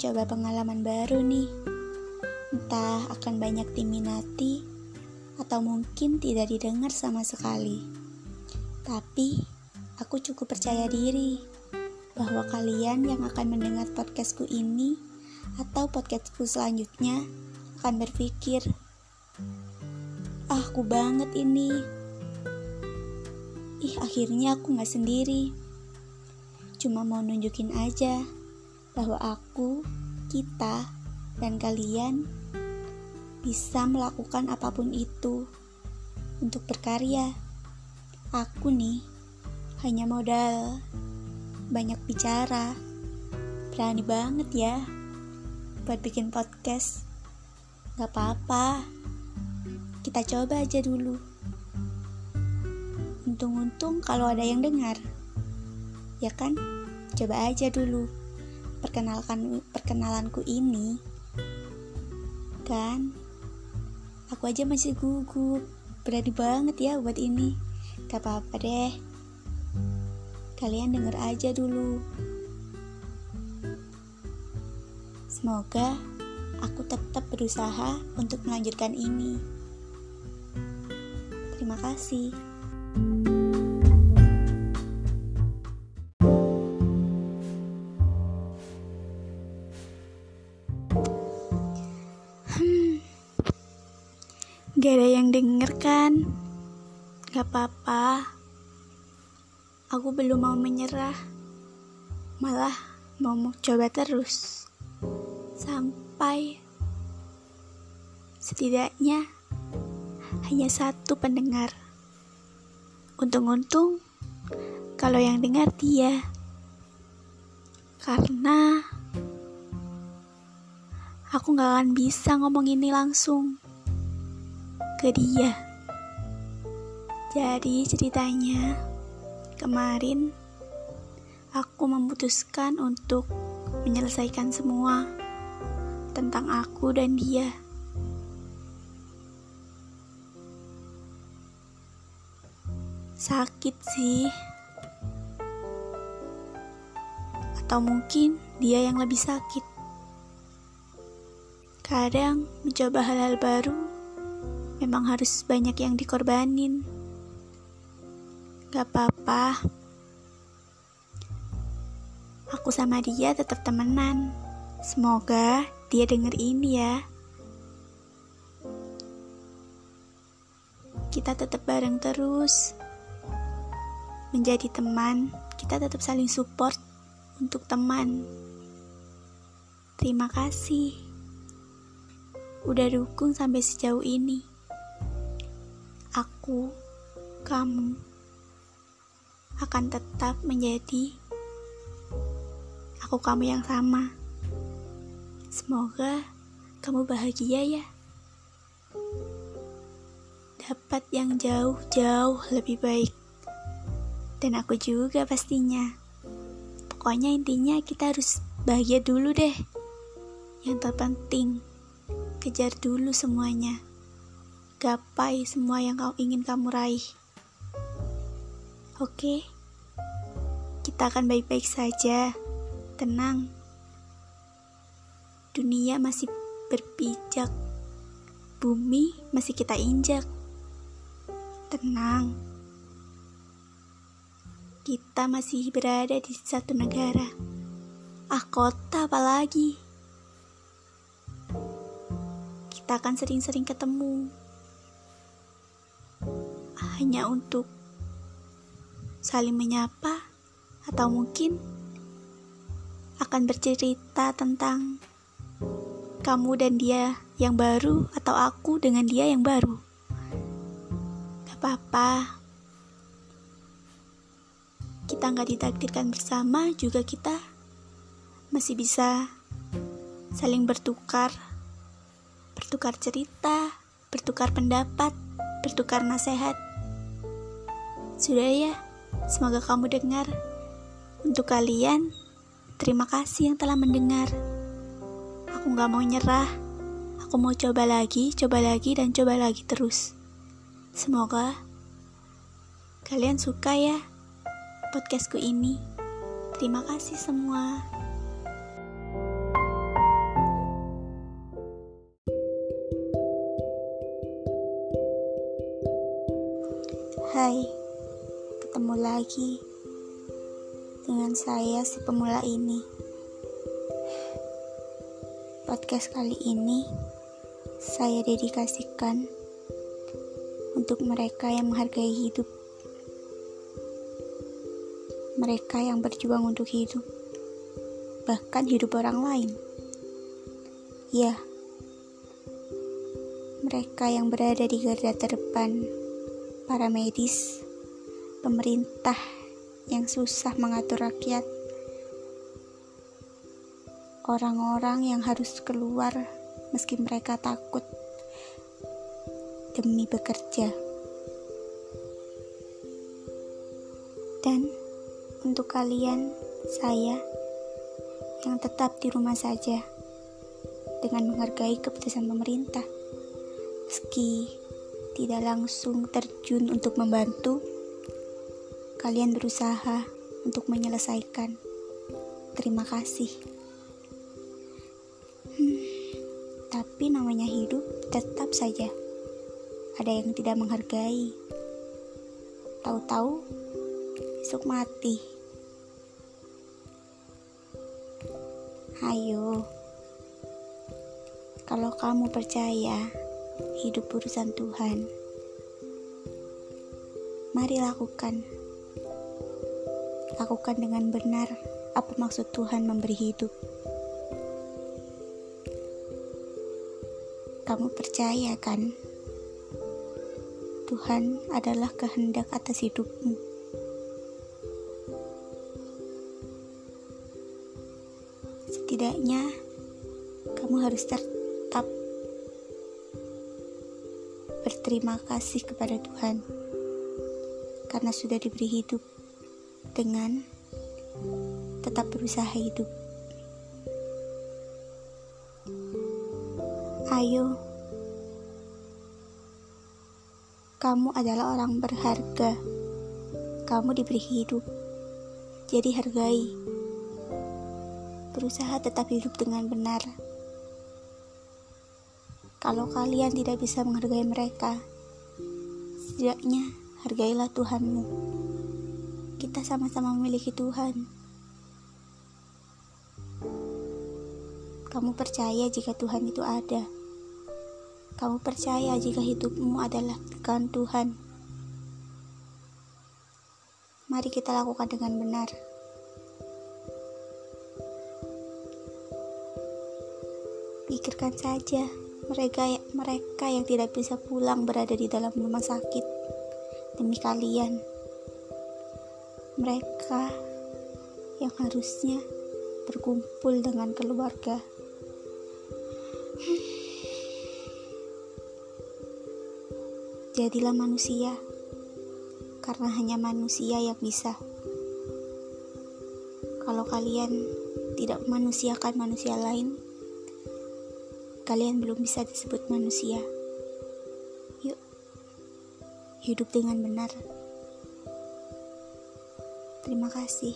coba pengalaman baru nih. Entah akan banyak diminati atau mungkin tidak didengar sama sekali. Tapi aku cukup percaya diri bahwa kalian yang akan mendengar podcastku ini atau podcastku selanjutnya akan berpikir, ah aku banget ini. Ih akhirnya aku gak sendiri. Cuma mau nunjukin aja bahwa aku, kita, dan kalian bisa melakukan apa pun itu untuk berkarya. Aku nih hanya modal banyak bicara. Berani banget ya buat bikin podcast. Gak apa-apa. Kita coba aja dulu. Untung-untung kalau ada yang dengar. Ya kan? Coba aja dulu perkenalkan perkenalanku ini kan? Aku aja masih gugup. Berani banget ya buat ini. Gak apa-apa deh. Kalian denger aja dulu. Semoga aku tetap berusaha untuk melanjutkan ini. Terima kasih Gak ada yang denger kan? Gak apa-apa. Aku belum mau menyerah. Malah mau coba terus. Sampai setidaknya hanya satu pendengar. Untung-untung kalau yang dengar dia. Karena aku gak akan bisa ngomong ini langsung ke dia. Jadi ceritanya, kemarin aku memutuskan untuk menyelesaikan semua tentang aku dan dia. Sakit sih. Atau mungkin dia yang lebih sakit. Kadang mencoba hal-hal baru memang harus banyak yang dikorbanin. Gak apa-apa. Aku sama dia tetap temenan. Semoga dia denger ini ya. Kita tetap bareng terus. Menjadi teman, kita tetap saling support untuk teman. Terima kasih udah dukung sampai sejauh ini aku, kamu akan tetap menjadi aku kamu yang sama. Semoga kamu bahagia ya. Dapat yang jauh-jauh lebih baik. Dan aku juga pastinya. Pokoknya intinya kita harus bahagia dulu deh. Yang terpenting, kejar dulu semuanya gapai semua yang kau ingin kamu raih. Oke, kita akan baik-baik saja. Tenang, dunia masih berpijak, bumi masih kita injak. Tenang, kita masih berada di satu negara. Ah, kota apalagi? Kita akan sering-sering ketemu hanya untuk saling menyapa atau mungkin akan bercerita tentang kamu dan dia yang baru atau aku dengan dia yang baru. Gak apa-apa. Kita nggak ditakdirkan bersama juga kita masih bisa saling bertukar, bertukar cerita, bertukar pendapat, bertukar nasihat sudah ya, semoga kamu dengar. Untuk kalian, terima kasih yang telah mendengar. Aku gak mau nyerah. Aku mau coba lagi, coba lagi, dan coba lagi terus. Semoga kalian suka ya podcastku ini. Terima kasih semua. Hai ketemu lagi dengan saya si pemula ini. Podcast kali ini saya dedikasikan untuk mereka yang menghargai hidup. Mereka yang berjuang untuk hidup, bahkan hidup orang lain. Ya, mereka yang berada di garda terdepan para medis, pemerintah yang susah mengatur rakyat, orang-orang yang harus keluar meski mereka takut demi bekerja. Dan untuk kalian, saya yang tetap di rumah saja dengan menghargai keputusan pemerintah, meski tidak langsung terjun untuk membantu, kalian berusaha untuk menyelesaikan. Terima kasih. Hmm, tapi namanya hidup tetap saja ada yang tidak menghargai. Tahu-tahu besok mati. Ayo, kalau kamu percaya hidup urusan Tuhan. Mari lakukan. Lakukan dengan benar apa maksud Tuhan memberi hidup. Kamu percaya kan? Tuhan adalah kehendak atas hidupmu. Setidaknya, kamu harus tetap berterima kasih kepada Tuhan karena sudah diberi hidup dengan tetap berusaha hidup. Ayo, kamu adalah orang berharga. Kamu diberi hidup, jadi hargai. Berusaha tetap hidup dengan benar. Kalau kalian tidak bisa menghargai mereka, setidaknya hargailah Tuhanmu. Kita sama-sama memiliki Tuhan. Kamu percaya jika Tuhan itu ada. Kamu percaya jika hidupmu adalah dengan Tuhan. Mari kita lakukan dengan benar. Pikirkan saja mereka mereka yang tidak bisa pulang berada di dalam rumah sakit demi kalian. Mereka yang harusnya berkumpul dengan keluarga. Jadilah manusia, karena hanya manusia yang bisa. Kalau kalian tidak manusiakan manusia lain, kalian belum bisa disebut manusia. Yuk, hidup dengan benar. Terima kasih.